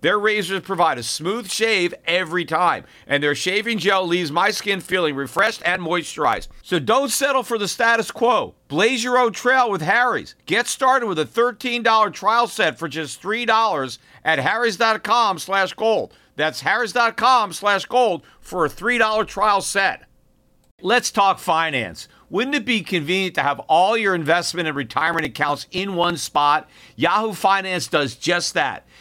Their razors provide a smooth shave every time, and their shaving gel leaves my skin feeling refreshed and moisturized. So don't settle for the status quo. Blaze your own trail with Harry's. Get started with a $13 trial set for just $3 at harrys.com slash gold. That's harrys.com slash gold for a $3 trial set. Let's talk finance. Wouldn't it be convenient to have all your investment and retirement accounts in one spot? Yahoo Finance does just that.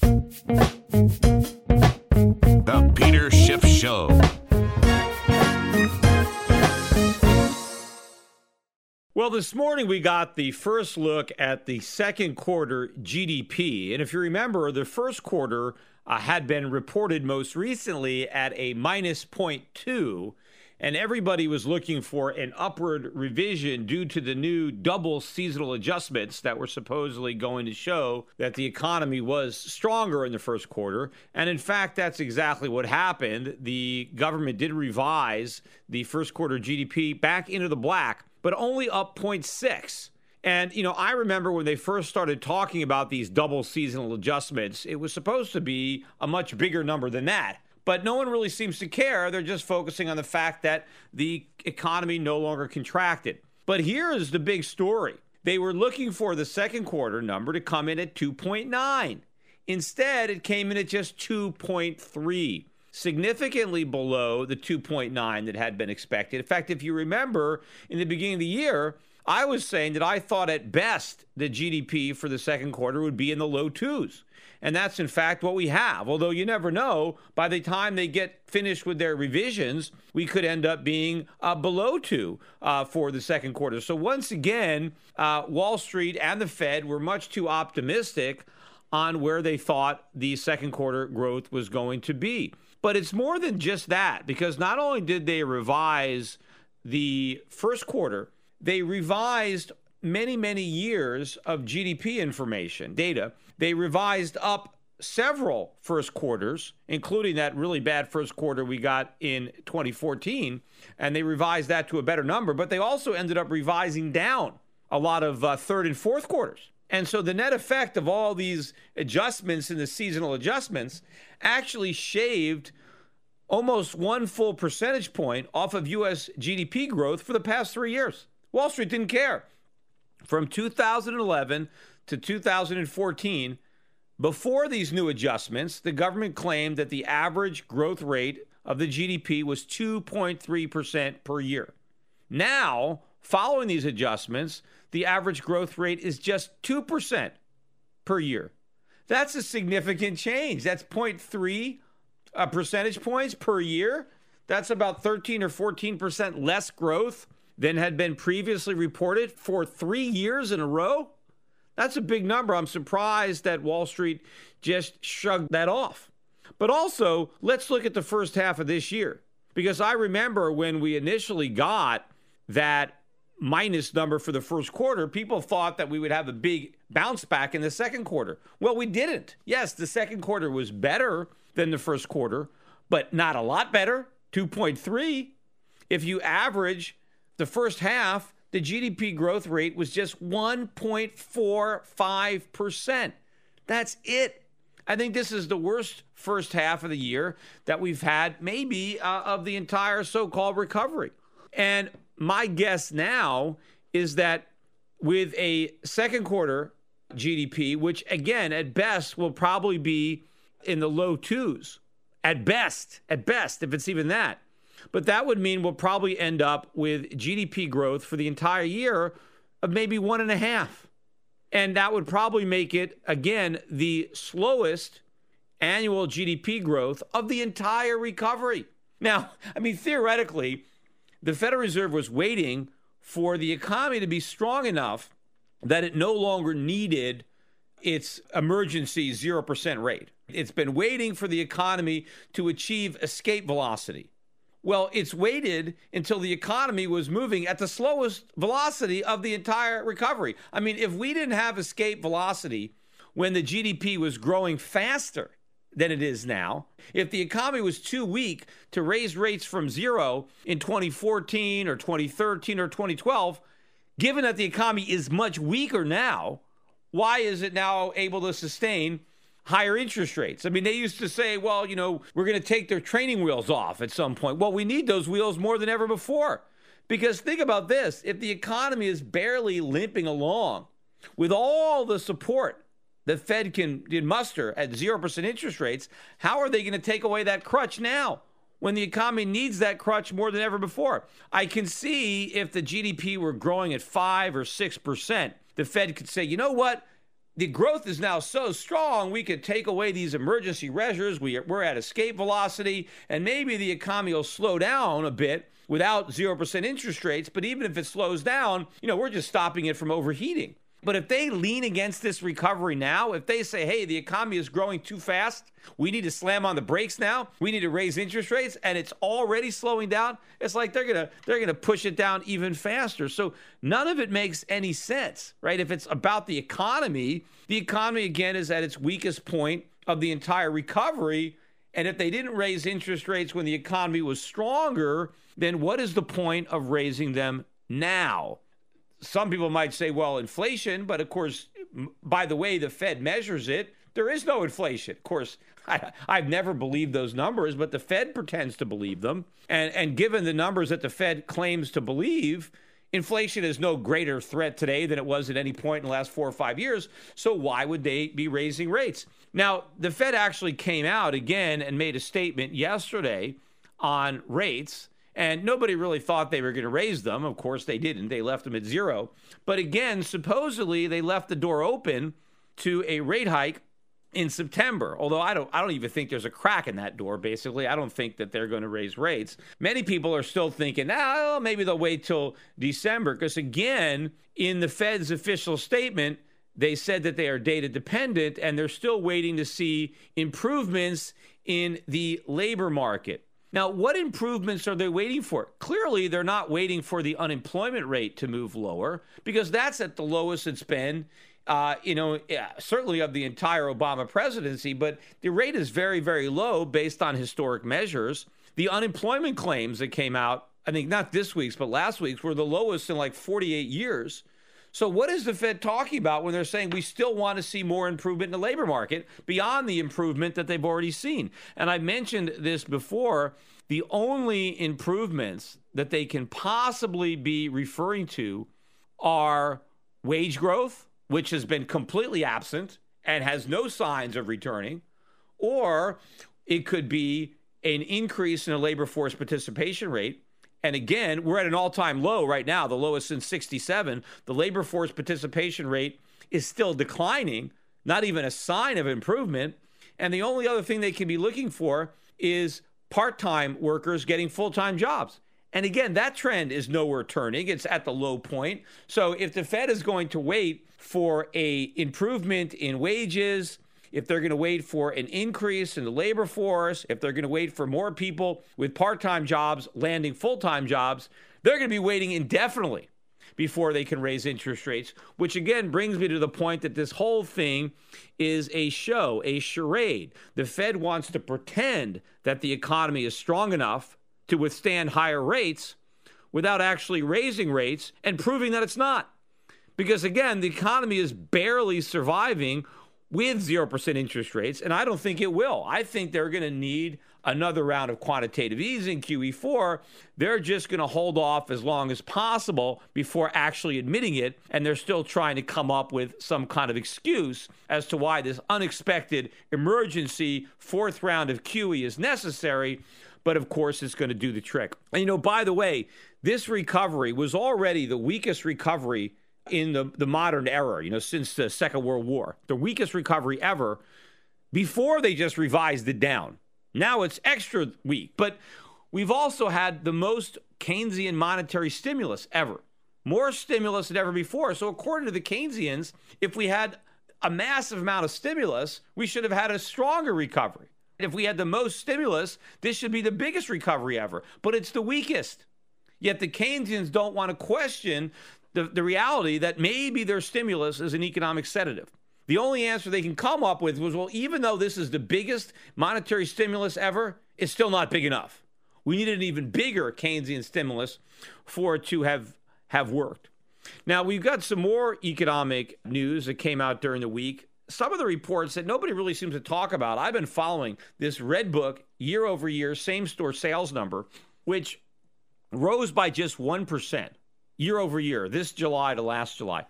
The Peter Schiff Show. Well, this morning we got the first look at the second quarter GDP. And if you remember, the first quarter uh, had been reported most recently at a minus 0.2 and everybody was looking for an upward revision due to the new double seasonal adjustments that were supposedly going to show that the economy was stronger in the first quarter. And in fact, that's exactly what happened. The government did revise the first quarter GDP back into the black, but only up 0.6. And, you know, I remember when they first started talking about these double seasonal adjustments, it was supposed to be a much bigger number than that but no one really seems to care. They're just focusing on the fact that the economy no longer contracted. But here is the big story they were looking for the second quarter number to come in at 2.9. Instead, it came in at just 2.3 significantly below the 2.9 that had been expected. In fact, if you remember, in the beginning of the year, I was saying that I thought at best the GDP for the second quarter would be in the low twos. And that's in fact what we have. Although you never know, by the time they get finished with their revisions, we could end up being uh, below two uh, for the second quarter. So once again, uh, Wall Street and the Fed were much too optimistic on where they thought the second quarter growth was going to be. But it's more than just that, because not only did they revise the first quarter, they revised many, many years of GDP information, data. They revised up several first quarters, including that really bad first quarter we got in 2014, and they revised that to a better number, but they also ended up revising down a lot of uh, third and fourth quarters. And so the net effect of all these adjustments and the seasonal adjustments actually shaved almost one full percentage point off of US GDP growth for the past three years. Wall Street didn't care. From 2011 to 2014, before these new adjustments, the government claimed that the average growth rate of the GDP was 2.3% per year. Now, following these adjustments, the average growth rate is just 2% per year. That's a significant change. That's 0.3 uh, percentage points per year. That's about 13 or 14% less growth than had been previously reported for three years in a row. That's a big number. I'm surprised that Wall Street just shrugged that off. But also, let's look at the first half of this year. Because I remember when we initially got that minus number for the first quarter, people thought that we would have a big bounce back in the second quarter. Well, we didn't. Yes, the second quarter was better than the first quarter, but not a lot better 2.3. If you average the first half, the GDP growth rate was just 1.45%. That's it. I think this is the worst first half of the year that we've had, maybe uh, of the entire so called recovery. And my guess now is that with a second quarter GDP, which again, at best, will probably be in the low twos, at best, at best, if it's even that. But that would mean we'll probably end up with GDP growth for the entire year of maybe one and a half. And that would probably make it, again, the slowest annual GDP growth of the entire recovery. Now, I mean, theoretically, the Federal Reserve was waiting for the economy to be strong enough that it no longer needed its emergency 0% rate. It's been waiting for the economy to achieve escape velocity. Well, it's waited until the economy was moving at the slowest velocity of the entire recovery. I mean, if we didn't have escape velocity when the GDP was growing faster than it is now, if the economy was too weak to raise rates from zero in 2014 or 2013 or 2012, given that the economy is much weaker now, why is it now able to sustain higher interest rates. I mean, they used to say, well, you know, we're going to take their training wheels off at some point. Well, we need those wheels more than ever before. Because think about this if the economy is barely limping along with all the support the Fed can, can muster at 0% interest rates, how are they going to take away that crutch now? when the economy needs that crutch more than ever before. I can see if the GDP were growing at 5 or 6%, the Fed could say, you know what? The growth is now so strong, we could take away these emergency measures. We, we're at escape velocity, and maybe the economy will slow down a bit without 0% interest rates. But even if it slows down, you know, we're just stopping it from overheating. But if they lean against this recovery now, if they say, hey, the economy is growing too fast, we need to slam on the brakes now, we need to raise interest rates, and it's already slowing down, it's like they're gonna they're gonna push it down even faster. So none of it makes any sense, right? If it's about the economy, the economy again is at its weakest point of the entire recovery. And if they didn't raise interest rates when the economy was stronger, then what is the point of raising them now? Some people might say, well, inflation, but of course, by the way the Fed measures it, there is no inflation. Of course, I, have never believed those numbers, but the Fed pretends to believe them. And, and given the numbers that the Fed claims to believe, inflation is no greater threat today than it was at any point in the last four or five years. So why would they be raising rates? Now, the Fed actually came out again and made a statement yesterday on rates and nobody really thought they were going to raise them. Of course, they didn't. They left them at zero. But again, supposedly they left the door open to a rate hike in September. Although I don't I don't even think there's a crack in that door basically. I don't think that they're going to raise rates. Many people are still thinking, "Ah, maybe they'll wait till December" because again, in the Fed's official statement, they said that they are data dependent and they're still waiting to see improvements in the labor market. Now, what improvements are they waiting for? Clearly, they're not waiting for the unemployment rate to move lower because that's at the lowest it's been, uh, you know, certainly of the entire Obama presidency. But the rate is very, very low based on historic measures. The unemployment claims that came out, I think not this week's, but last week's, were the lowest in like 48 years. So, what is the Fed talking about when they're saying we still want to see more improvement in the labor market beyond the improvement that they've already seen? And I mentioned this before. The only improvements that they can possibly be referring to are wage growth, which has been completely absent and has no signs of returning, or it could be an increase in the labor force participation rate and again, we're at an all time low right now, the lowest since 67. The labor force participation rate is still declining, not even a sign of improvement. And the only other thing they can be looking for is part time workers getting full time jobs. And again, that trend is nowhere turning. It's at the low point. So if the Fed is going to wait for a improvement in wages, if they're going to wait for an increase in the labor force, if they're going to wait for more people with part time jobs landing full time jobs, they're going to be waiting indefinitely before they can raise interest rates, which again brings me to the point that this whole thing is a show, a charade. The Fed wants to pretend that the economy is strong enough to withstand higher rates without actually raising rates and proving that it's not. Because again, the economy is barely surviving with 0% interest rates, and I don't think it will. I think they're going to need another round of quantitative easing, QE4. They're just going to hold off as long as possible before actually admitting it, and they're still trying to come up with some kind of excuse as to why this unexpected emergency fourth round of QE is necessary. But of course, it's going to do the trick. And you know, by the way, this recovery was already the weakest recovery in the, the modern era, you know, since the Second World War, the weakest recovery ever before they just revised it down. Now it's extra weak. But we've also had the most Keynesian monetary stimulus ever, more stimulus than ever before. So, according to the Keynesians, if we had a massive amount of stimulus, we should have had a stronger recovery. If we had the most stimulus, this should be the biggest recovery ever, but it's the weakest. Yet the Keynesians don't want to question the, the reality that maybe their stimulus is an economic sedative. The only answer they can come up with was well, even though this is the biggest monetary stimulus ever, it's still not big enough. We needed an even bigger Keynesian stimulus for it to have, have worked. Now, we've got some more economic news that came out during the week. Some of the reports that nobody really seems to talk about. I've been following this Red Book year over year same store sales number, which rose by just 1% year over year, this July to last July.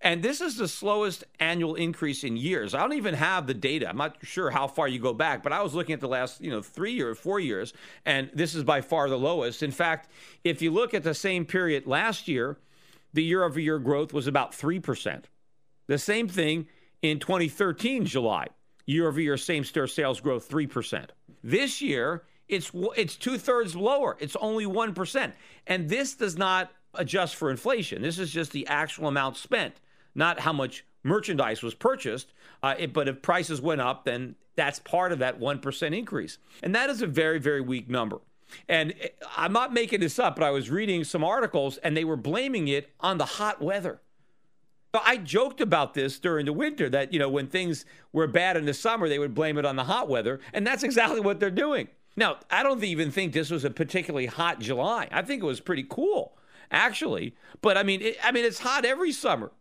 And this is the slowest annual increase in years. I don't even have the data. I'm not sure how far you go back, but I was looking at the last, you know, three years, four years, and this is by far the lowest. In fact, if you look at the same period last year, the year over year growth was about 3%. The same thing in 2013, July, year over year same store sales growth 3%. This year, it's, it's two thirds lower. It's only 1%. And this does not adjust for inflation. This is just the actual amount spent, not how much merchandise was purchased. Uh, it, but if prices went up, then that's part of that 1% increase. And that is a very, very weak number. And eh, I'm not making this up, but I was reading some articles and they were blaming it on the hot weather. I joked about this during the winter that, you know, when things were bad in the summer, they would blame it on the hot weather. And that's exactly what they're doing. Now, I don't even think this was a particularly hot July. I think it was pretty cool actually. But I mean, it, I mean, it's hot every summer.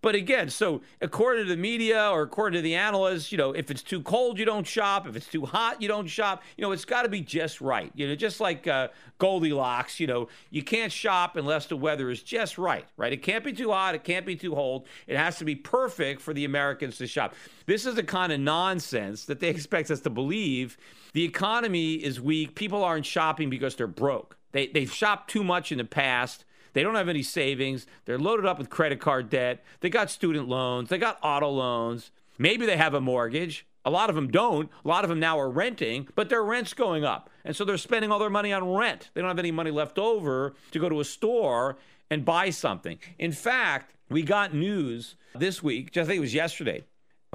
But again, so according to the media or according to the analysts, you know, if it's too cold, you don't shop. If it's too hot, you don't shop. You know, it's got to be just right. You know, just like uh, Goldilocks. You know, you can't shop unless the weather is just right. Right? It can't be too hot. It can't be too cold. It has to be perfect for the Americans to shop. This is the kind of nonsense that they expect us to believe. The economy is weak. People aren't shopping because they're broke. They they've shopped too much in the past they don't have any savings. They're loaded up with credit card debt. They got student loans. They got auto loans. Maybe they have a mortgage. A lot of them don't. A lot of them now are renting, but their rent's going up. And so they're spending all their money on rent. They don't have any money left over to go to a store and buy something. In fact, we got news this week, I think it was yesterday,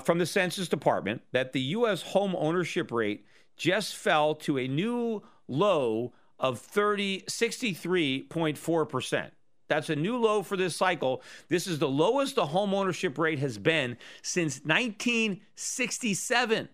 from the Census Department that the U.S. home ownership rate just fell to a new low of 30 63.4%. That's a new low for this cycle. This is the lowest the home ownership rate has been since 1967.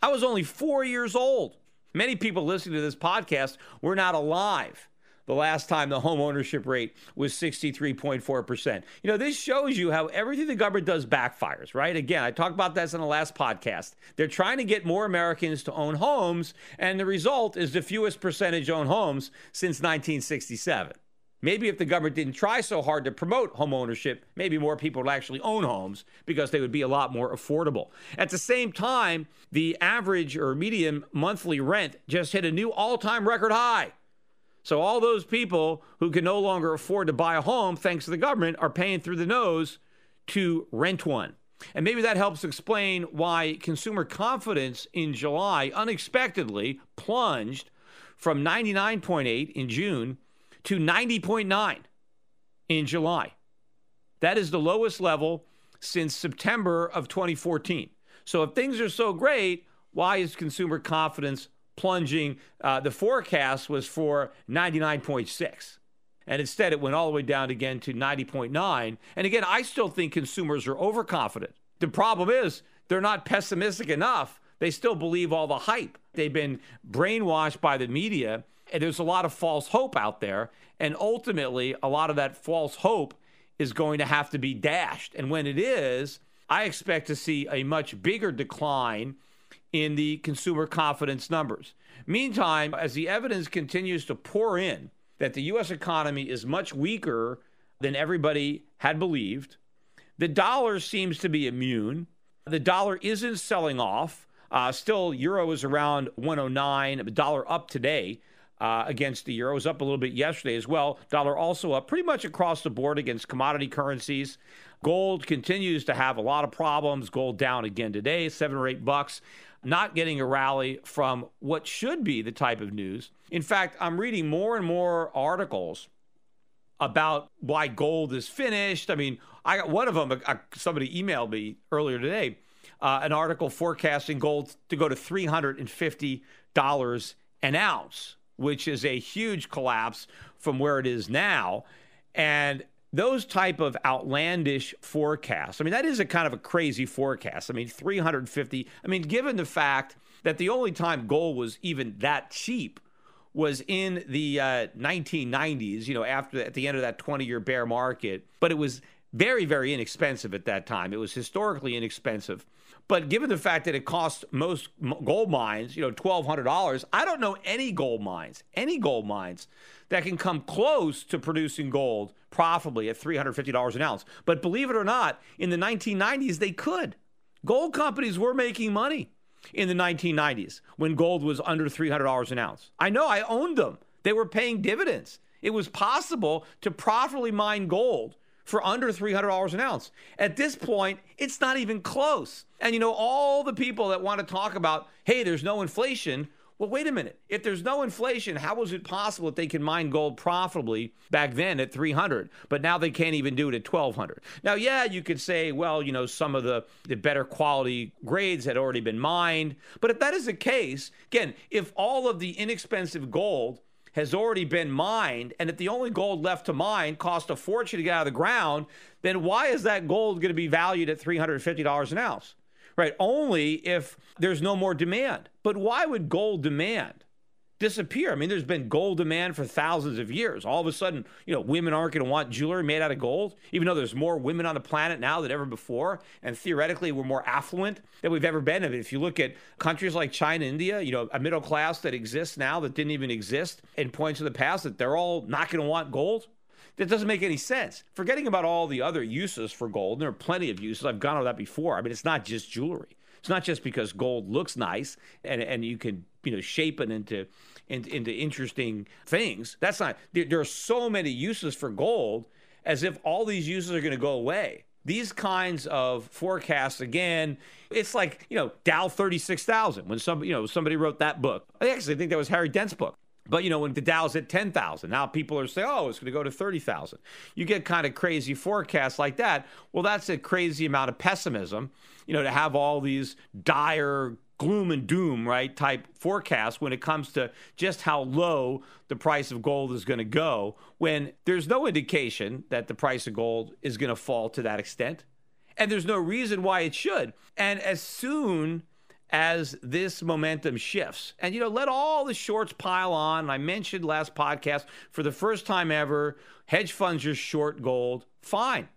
I was only 4 years old. Many people listening to this podcast were not alive the last time the home ownership rate was 63.4%. You know, this shows you how everything the government does backfires, right? Again, I talked about this in the last podcast. They're trying to get more Americans to own homes, and the result is the fewest percentage owned homes since 1967. Maybe if the government didn't try so hard to promote home ownership, maybe more people would actually own homes because they would be a lot more affordable. At the same time, the average or median monthly rent just hit a new all time record high. So all those people who can no longer afford to buy a home thanks to the government are paying through the nose to rent one. And maybe that helps explain why consumer confidence in July unexpectedly plunged from 99.8 in June to 90.9 in July. That is the lowest level since September of 2014. So if things are so great, why is consumer confidence plunging? Uh, the forecast was for 99.6. And instead, it went all the way down again to 90.9. And again, I still think consumers are overconfident. The problem is they're not pessimistic enough. They still believe all the hype. They've been brainwashed by the media. And there's a lot of false hope out there. And ultimately, a lot of that false hope is going to have to be dashed. And when it is, I expect to see a much bigger decline in the consumer confidence numbers. Meantime, as the evidence continues to pour in, that the U.S. economy is much weaker than everybody had believed. The dollar seems to be immune. The dollar isn't selling off. Uh, still, euro is around 109. The dollar up today uh, against the euro. Was up a little bit yesterday as well. Dollar also up pretty much across the board against commodity currencies. Gold continues to have a lot of problems. Gold down again today, seven or eight bucks. Not getting a rally from what should be the type of news in fact, I'm reading more and more articles about why gold is finished. I mean, I got one of them. Uh, somebody emailed me earlier today, uh, an article forecasting gold to go to three hundred and fifty dollars an ounce, which is a huge collapse from where it is now. And those type of outlandish forecasts. I mean, that is a kind of a crazy forecast. I mean, 350. I mean, given the fact that the only time gold was even that cheap was in the uh, 1990s, you know, after at the end of that 20 year bear market, but it was very, very inexpensive at that time. It was historically inexpensive. But given the fact that it costs most gold mines, you know, $1,200, I don't know any gold mines, any gold mines that can come close to producing gold profitably at $350 an ounce. But believe it or not, in the 1990s, they could. Gold companies were making money in the 1990s when gold was under $300 an ounce. I know I owned them. They were paying dividends. It was possible to profitably mine gold for under $300 an ounce. At this point, it's not even close. And you know, all the people that want to talk about, hey, there's no inflation, well, wait a minute. If there's no inflation, how was it possible that they can mine gold profitably back then at 300, but now they can't even do it at 1200? Now, yeah, you could say, well, you know, some of the, the better quality grades had already been mined. But if that is the case, again, if all of the inexpensive gold has already been mined, and if the only gold left to mine cost a fortune to get out of the ground, then why is that gold going to be valued at $350 an ounce? right? Only if there's no more demand. But why would gold demand disappear? I mean, there's been gold demand for thousands of years. All of a sudden, you know, women aren't going to want jewelry made out of gold, even though there's more women on the planet now than ever before. And theoretically, we're more affluent than we've ever been. If you look at countries like China, India, you know, a middle class that exists now that didn't even exist in points of the past, that they're all not going to want gold. That doesn't make any sense. Forgetting about all the other uses for gold, there are plenty of uses. I've gone over that before. I mean, it's not just jewelry. It's not just because gold looks nice and, and you can you know shape it into, into into interesting things. That's not. There, there are so many uses for gold, as if all these uses are going to go away these kinds of forecasts again it's like you know dow 36000 when somebody you know somebody wrote that book i actually think that was harry dent's book but you know, when the Dow's at 10,000, now people are saying, oh, it's going to go to 30,000. You get kind of crazy forecasts like that. Well, that's a crazy amount of pessimism, you know, to have all these dire gloom and doom, right, type forecast when it comes to just how low the price of gold is going to go when there's no indication that the price of gold is going to fall to that extent. And there's no reason why it should. And as soon as this momentum shifts. And, you know, let all the shorts pile on. I mentioned last podcast for the first time ever, hedge funds are short gold. Fine.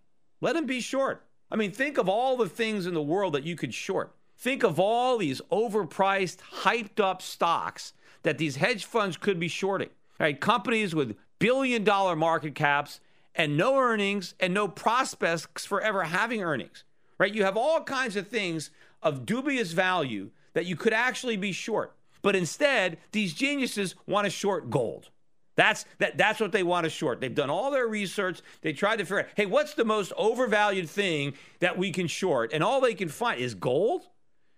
Let them be short. I mean, think of all the things in the world that you could short. Think of all these overpriced, hyped up stocks that these hedge funds could be shorting. Right? Companies with billion dollar market caps and no earnings and no prospects for ever having earnings. Right? You have all kinds of things of dubious value that you could actually be short. But instead, these geniuses want to short gold. That's that that's what they want to short. They've done all their research. They tried to figure out, hey, what's the most overvalued thing that we can short? And all they can find is gold.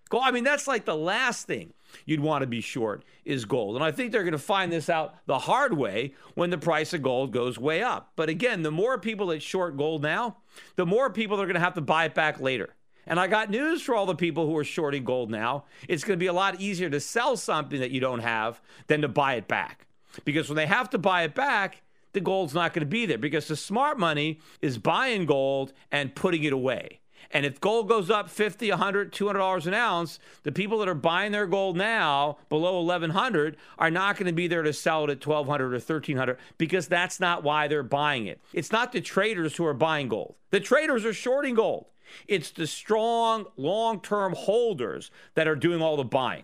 Gold. I mean, that's like the last thing you'd want to be short is gold. And I think they're going to find this out the hard way when the price of gold goes way up. But again, the more people that short gold now, the more people are going to have to buy it back later. And I got news for all the people who are shorting gold now. It's going to be a lot easier to sell something that you don't have than to buy it back. Because when they have to buy it back, the gold's not going to be there because the smart money is buying gold and putting it away. And if gold goes up 50, 100, 200 dollars an ounce, the people that are buying their gold now below 1100 are not going to be there to sell it at 1200 or 1300 because that's not why they're buying it. It's not the traders who are buying gold. The traders are shorting gold. It's the strong, long-term holders that are doing all the buying.